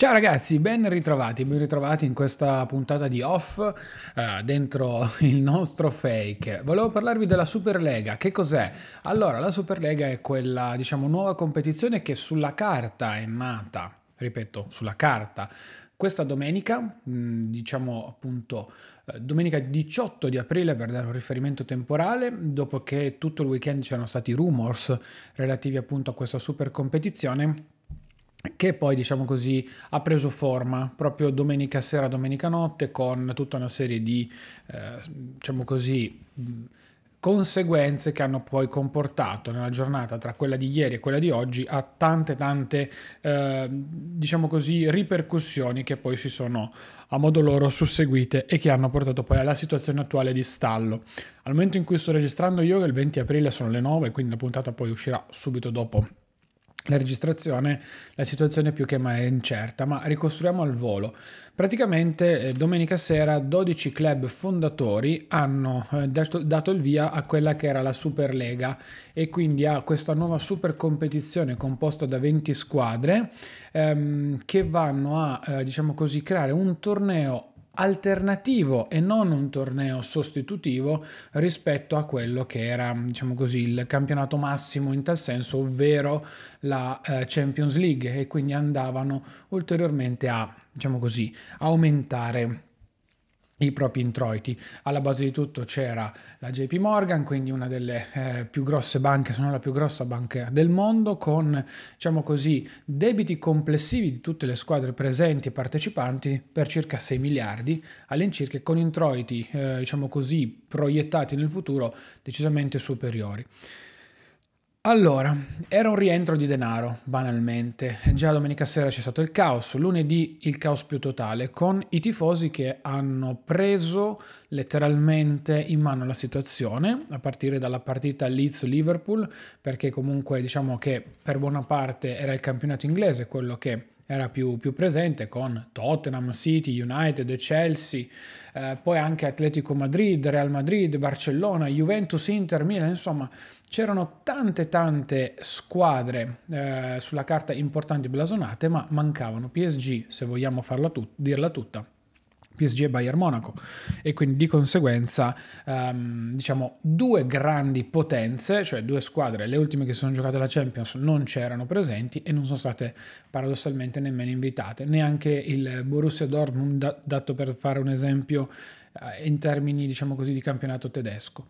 Ciao ragazzi, ben ritrovati, ben ritrovati in questa puntata di Off eh, dentro il nostro fake. Volevo parlarvi della Superlega, che cos'è? Allora, la Superlega è quella, diciamo, nuova competizione che sulla carta è nata, ripeto, sulla carta, questa domenica, mm, diciamo appunto eh, domenica 18 di aprile per dare un riferimento temporale, dopo che tutto il weekend c'erano stati rumors relativi appunto a questa super competizione che poi diciamo così ha preso forma proprio domenica sera, domenica notte con tutta una serie di eh, diciamo così conseguenze che hanno poi comportato nella giornata tra quella di ieri e quella di oggi a tante tante eh, diciamo così ripercussioni che poi si sono a modo loro susseguite e che hanno portato poi alla situazione attuale di stallo. Al momento in cui sto registrando io, il 20 aprile sono le 9, quindi la puntata poi uscirà subito dopo la registrazione, la situazione più che mai è incerta, ma ricostruiamo al volo. Praticamente eh, domenica sera 12 club fondatori hanno eh, dato, dato, il via a quella che era la Superlega e quindi a questa nuova super competizione composta da 20 squadre ehm, che vanno a, eh, diciamo così, creare un torneo alternativo e non un torneo sostitutivo rispetto a quello che era, diciamo così, il campionato massimo in tal senso, ovvero la eh, Champions League e quindi andavano ulteriormente a, diciamo così, aumentare i propri introiti. Alla base di tutto c'era la JP Morgan, quindi una delle eh, più grosse banche, se non la più grossa banca del mondo, con diciamo così, debiti complessivi di tutte le squadre presenti e partecipanti per circa 6 miliardi all'incirca, con introiti eh, diciamo così, proiettati nel futuro decisamente superiori. Allora, era un rientro di denaro, banalmente. Già domenica sera c'è stato il caos, lunedì il caos più totale, con i tifosi che hanno preso letteralmente in mano la situazione, a partire dalla partita Leeds-Liverpool, perché comunque diciamo che per buona parte era il campionato inglese quello che era più, più presente con Tottenham, City, United, Chelsea, eh, poi anche Atletico Madrid, Real Madrid, Barcellona, Juventus, Inter, Milan, insomma c'erano tante tante squadre eh, sulla carta importanti blasonate, ma mancavano PSG, se vogliamo farla tut- dirla tutta PSG e Bayern Monaco e quindi di conseguenza um, diciamo due grandi potenze, cioè due squadre, le ultime che sono giocate la Champions non c'erano presenti e non sono state paradossalmente nemmeno invitate, neanche il Borussia Dortmund dato per fare un esempio uh, in termini diciamo così di campionato tedesco.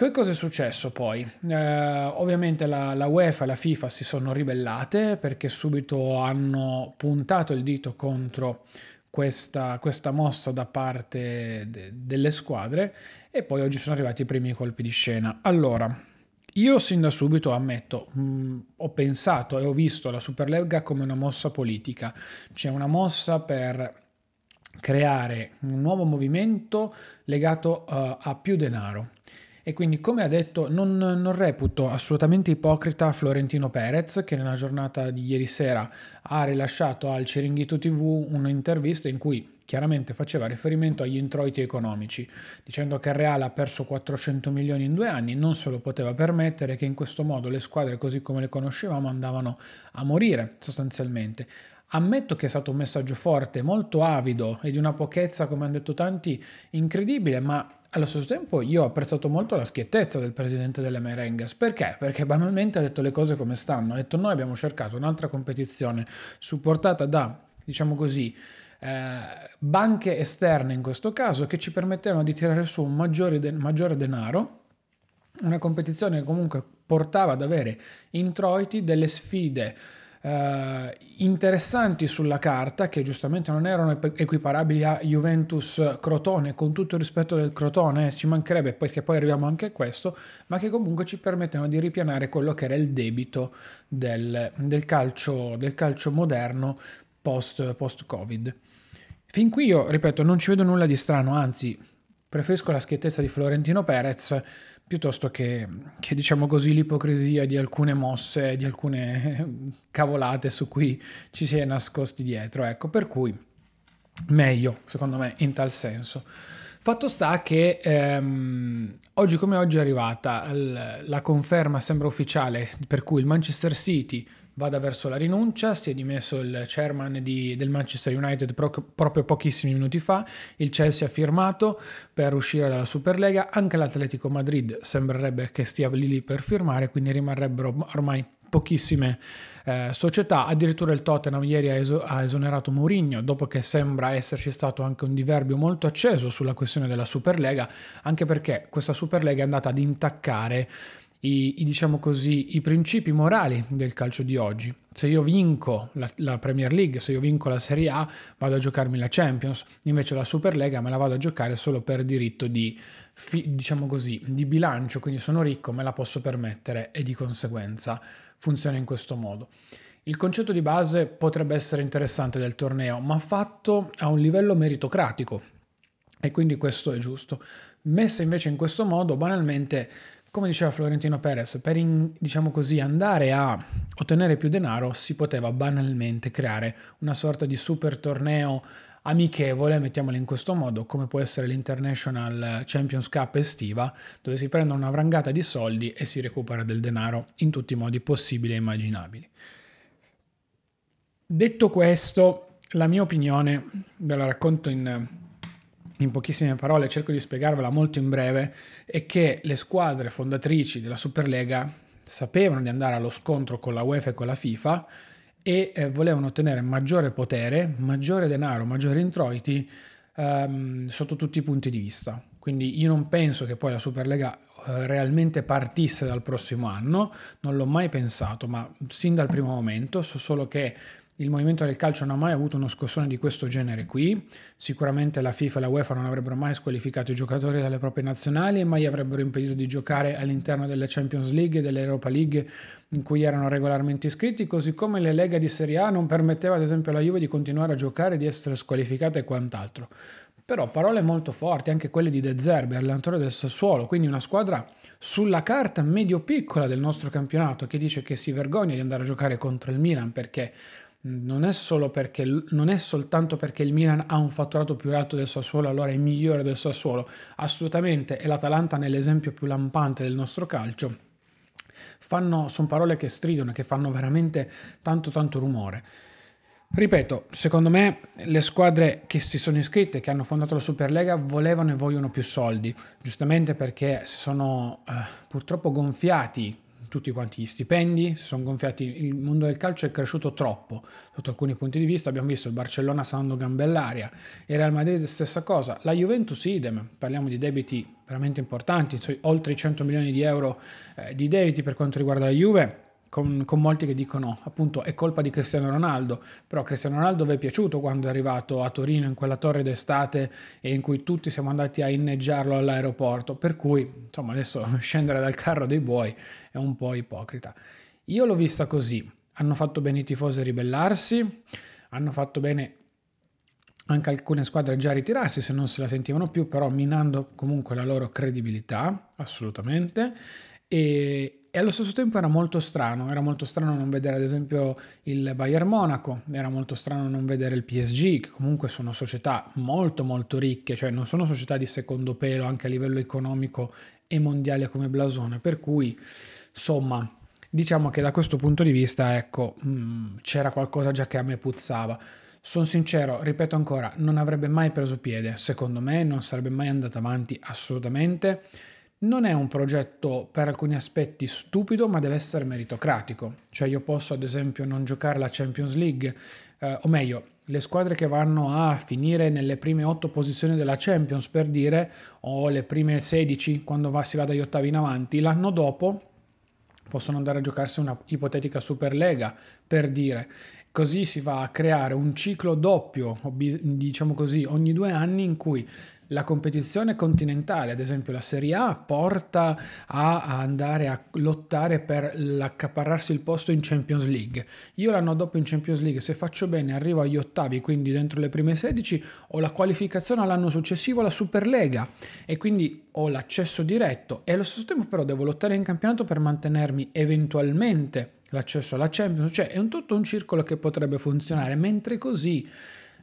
Che cosa è successo poi? Eh, ovviamente la, la, UEFA e la FIFA si sono ribellate perché subito hanno puntato il dito contro questa, questa mossa da parte de, delle squadre e poi oggi sono arrivati i primi colpi di scena. Allora, io sin da subito ammetto, mh, mm, ho pensato e ho visto la Superlega come una mossa politica, cioè una mossa per creare un nuovo movimento legato uh, a più denaro. E quindi, come ha detto, non, non, reputo assolutamente ipocrita Florentino Perez, che nella giornata di ieri sera ha rilasciato al Ciringhito TV un'intervista in cui chiaramente faceva riferimento agli introiti economici, dicendo che il Real ha perso 400 milioni in due anni, non se lo poteva permettere, che in questo modo le squadre così come le conoscevamo andavano a morire sostanzialmente. Ammetto che è stato un messaggio forte, molto avido e di una pochezza, come hanno detto tanti, incredibile, ma allo stesso tempo io ho apprezzato molto la schiettezza del presidente delle Merengues. Perché? Perché banalmente ha detto le cose come stanno. Ha detto noi abbiamo cercato un'altra competizione supportata da, diciamo così, eh, banche esterne in questo caso che ci permettevano di tirare su un maggiore, de- maggiore denaro. Una competizione che comunque portava ad avere introiti delle sfide eh, interessanti sulla carta che giustamente non erano equiparabili a Juventus Crotone con tutto il rispetto del Crotone eh, ci mancherebbe perché poi arriviamo anche a questo ma che comunque ci permettono di ripianare quello che era il debito del, del, calcio, del calcio moderno post, post covid fin qui io ripeto non ci vedo nulla di strano anzi preferisco la schiettezza di Florentino Perez piuttosto che, che, diciamo così l'ipocrisia di alcune mosse, di alcune cavolate su cui ci si è nascosti dietro. Ecco, per cui meglio, secondo me, in tal senso. Fatto sta che ehm, oggi come oggi è arrivata la conferma, sembra ufficiale, per cui il Manchester City vada verso la rinuncia, si è dimesso il chairman di, del Manchester United pro, proprio pochissimi minuti fa, il Chelsea ha firmato per uscire dalla Superlega, anche l'Atletico Madrid sembrerebbe che stia lì, lì per firmare, quindi rimarrebbero ormai pochissime eh, società, addirittura il Tottenham ieri ha, eso- ha, esonerato Mourinho. Dopo che sembra esserci stato anche un diverbio molto acceso sulla questione della Superlega, anche perché questa Superlega è andata ad intaccare i, i, diciamo così, i principi morali del calcio di oggi. Se io vinco la, la, Premier League, se io vinco la Serie A, vado a giocarmi la Champions, invece la Superlega me la vado a giocare solo per diritto di, fi, diciamo così, di bilancio, quindi sono ricco, me la posso permettere e di conseguenza funziona in questo modo. Il concetto di base potrebbe essere interessante del torneo, ma fatto a un livello meritocratico e quindi questo è giusto. Messa invece in questo modo, banalmente come diceva Florentino Perez, per in, diciamo così, andare a ottenere più denaro si poteva banalmente creare una sorta di super torneo amichevole, mettiamolo in questo modo, come può essere l'International Champions Cup estiva, dove si prendono una vrangata di soldi e si recupera del denaro in tutti i modi possibili e immaginabili. Detto questo, la mia opinione ve la racconto in in pochissime parole, cerco di spiegarvela molto in breve, è che le squadre fondatrici della Superlega sapevano di andare allo scontro con la UEFA e con la FIFA e eh, volevano ottenere maggiore potere, maggiore denaro, maggiori introiti ehm, sotto tutti i punti di vista. Quindi io non penso che poi la Superlega eh, realmente partisse dal prossimo anno, non l'ho mai pensato, ma sin dal primo momento, so solo che il movimento del calcio non ha mai avuto uno scossone di questo genere qui. Sicuramente la FIFA e la UEFA non avrebbero mai squalificato i giocatori dalle proprie nazionali e mai avrebbero impedito di giocare all'interno delle Champions League e dell'Europa League in cui erano regolarmente iscritti, così come le Lega di Serie A non permetteva ad esempio alla Juve di continuare a giocare, di essere squalificata e quant'altro. Però parole molto forti, anche quelle di De Zerbi, allenatore del Sassuolo, quindi una squadra sulla carta medio-piccola del nostro campionato che dice che si vergogna di andare a giocare contro il Milan perché non è, solo perché, non è soltanto perché il Milan ha un fatturato più alto del Sassuolo, allora è migliore del Sassuolo, assolutamente è l'Atalanta nell'esempio più lampante del nostro calcio. Fanno, sono parole che stridono, che fanno veramente tanto tanto rumore. Ripeto, secondo me le squadre che si sono iscritte, che hanno fondato la Superlega, volevano e vogliono più soldi, giustamente perché si sono eh, purtroppo gonfiati tutti quanti gli stipendi, si sono gonfiati, il mondo del calcio è cresciuto troppo sotto alcuni punti di vista, abbiamo visto il Barcellona sta gambe all'aria, il Real Madrid stessa cosa, la Juventus idem, parliamo di debiti veramente importanti, oltre i 100 milioni di euro eh, di debiti per quanto riguarda la Juve, con, con, molti che dicono appunto è colpa di Cristiano Ronaldo, però Cristiano Ronaldo vi è piaciuto quando è arrivato a Torino in quella torre d'estate e in cui tutti siamo andati a inneggiarlo all'aeroporto, per cui insomma adesso scendere dal carro dei buoi è un po' ipocrita. Io l'ho vista così, hanno fatto bene i tifosi a ribellarsi, hanno fatto bene anche alcune squadre già ritirarsi se non se la sentivano più, però minando comunque la loro credibilità, assolutamente. E, e allo stesso tempo era molto strano, era molto strano non vedere ad esempio il Bayern Monaco, era molto strano non vedere il PSG, che comunque sono società molto molto ricche, cioè non sono società di secondo pelo anche a livello economico e mondiale come blasone, per cui insomma diciamo che da questo punto di vista ecco mh, mm, c'era qualcosa già che a me puzzava. Sono sincero, ripeto ancora, non avrebbe mai preso piede, secondo me non sarebbe mai andata avanti assolutamente non è un progetto per alcuni aspetti stupido, ma deve essere meritocratico. Cioè io posso ad esempio non giocare la Champions League, eh, o meglio, le squadre che vanno a finire nelle prime otto posizioni della Champions, per dire, o le prime 16 quando va, si va dagli ottavi in avanti, l'anno dopo possono andare a giocarsi una ipotetica Superlega, per dire. Così si va a creare un ciclo doppio, diciamo così, ogni due anni in cui la competizione continentale, ad esempio la Serie A, porta a andare a lottare per l'accaparrarsi il posto in Champions League. Io l'anno dopo in Champions League, se faccio bene, arrivo agli ottavi, quindi dentro le prime 16, ho la qualificazione all'anno successivo alla Superlega. E quindi ho l'accesso diretto. E allo stesso tempo però devo lottare in campionato per mantenermi eventualmente l'accesso alla Champions, cioè è un tutto un circolo che potrebbe funzionare, mentre così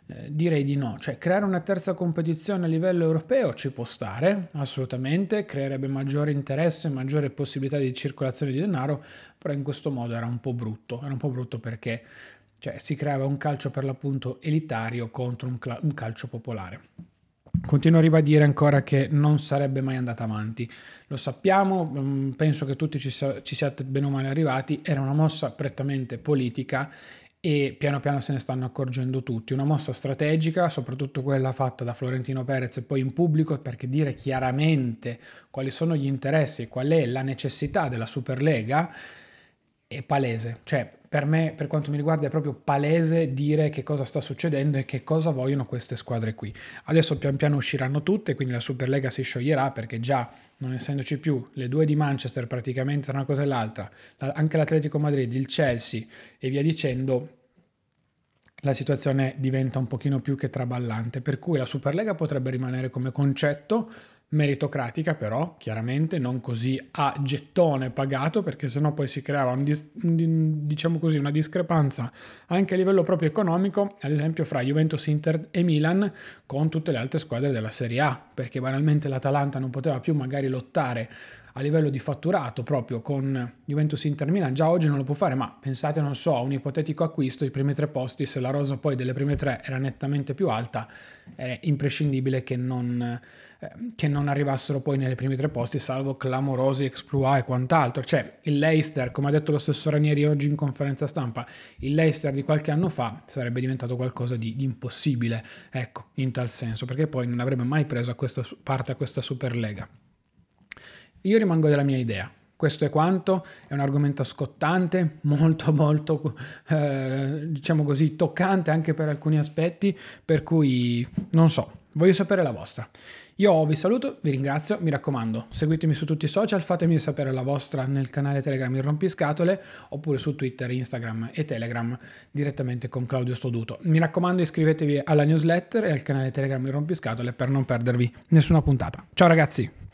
Eh, direi di no, cioè creare una terza competizione a livello europeo ci può stare, assolutamente, creerebbe maggiore interesse, maggiore possibilità di circolazione di denaro, però in questo modo era un po' brutto, era un po' brutto perché cioè, si creava un calcio per l'appunto elitario contro un, cl- un calcio popolare. Continuo a ribadire ancora che non sarebbe mai andata avanti. Lo sappiamo, mm, penso che tutti ci siate bene o male arrivati, era una mossa prettamente politica e piano piano se ne stanno accorgendo tutti. Una mossa strategica, soprattutto quella fatta da Florentino Perez e poi in pubblico, perché dire chiaramente quali sono gli interessi e qual è la necessità della Superlega è palese. Cioè, per me, per quanto mi riguarda, è proprio palese dire che cosa sta succedendo e che cosa vogliono queste squadre qui. Adesso pian piano usciranno tutte, quindi la Superlega si scioglierà perché già non essendoci più le due di Manchester praticamente tra una cosa e l'altra, anche l'Atletico Madrid, il Chelsea e via dicendo, la situazione diventa un pochino più che traballante, per cui la Superlega potrebbe rimanere come concetto meritocratica però chiaramente non così a gettone pagato perché sennò poi si creava un dis- diciamo così una discrepanza anche a livello proprio economico ad esempio fra Juventus, Inter e Milan con tutte le altre squadre della Serie A perché banalmente l'Atalanta non poteva più magari lottare a livello di fatturato proprio con Juventus Inter Milan, già oggi non lo può fare, ma pensate, non so, a un ipotetico acquisto, i primi tre posti, se la rosa poi delle prime tre era nettamente più alta, è imprescindibile che non, eh, che non arrivassero poi nei primi tre posti, salvo clamorosi exploit e quant'altro. Cioè, il Leicester, come ha detto lo stesso Ranieri oggi in conferenza stampa, il Leicester di qualche anno fa sarebbe diventato qualcosa di, di impossibile, ecco, in tal senso, perché poi non avrebbe mai preso a questa parte a questa Superlega. Io rimango della mia idea. Questo è quanto, è un argomento scottante, molto molto, eh, diciamo così, toccante anche per alcuni aspetti, per cui non so, voglio sapere la vostra. Io vi saluto, vi ringrazio, mi raccomando, seguitemi su tutti i social, fatemi sapere la vostra nel canale Telegram Il Rompiscatole oppure su Twitter, Instagram e Telegram direttamente con Claudio Stoduto. Mi raccomando iscrivetevi alla newsletter e al canale Telegram Il Rompiscatole per non perdervi nessuna puntata. Ciao ragazzi!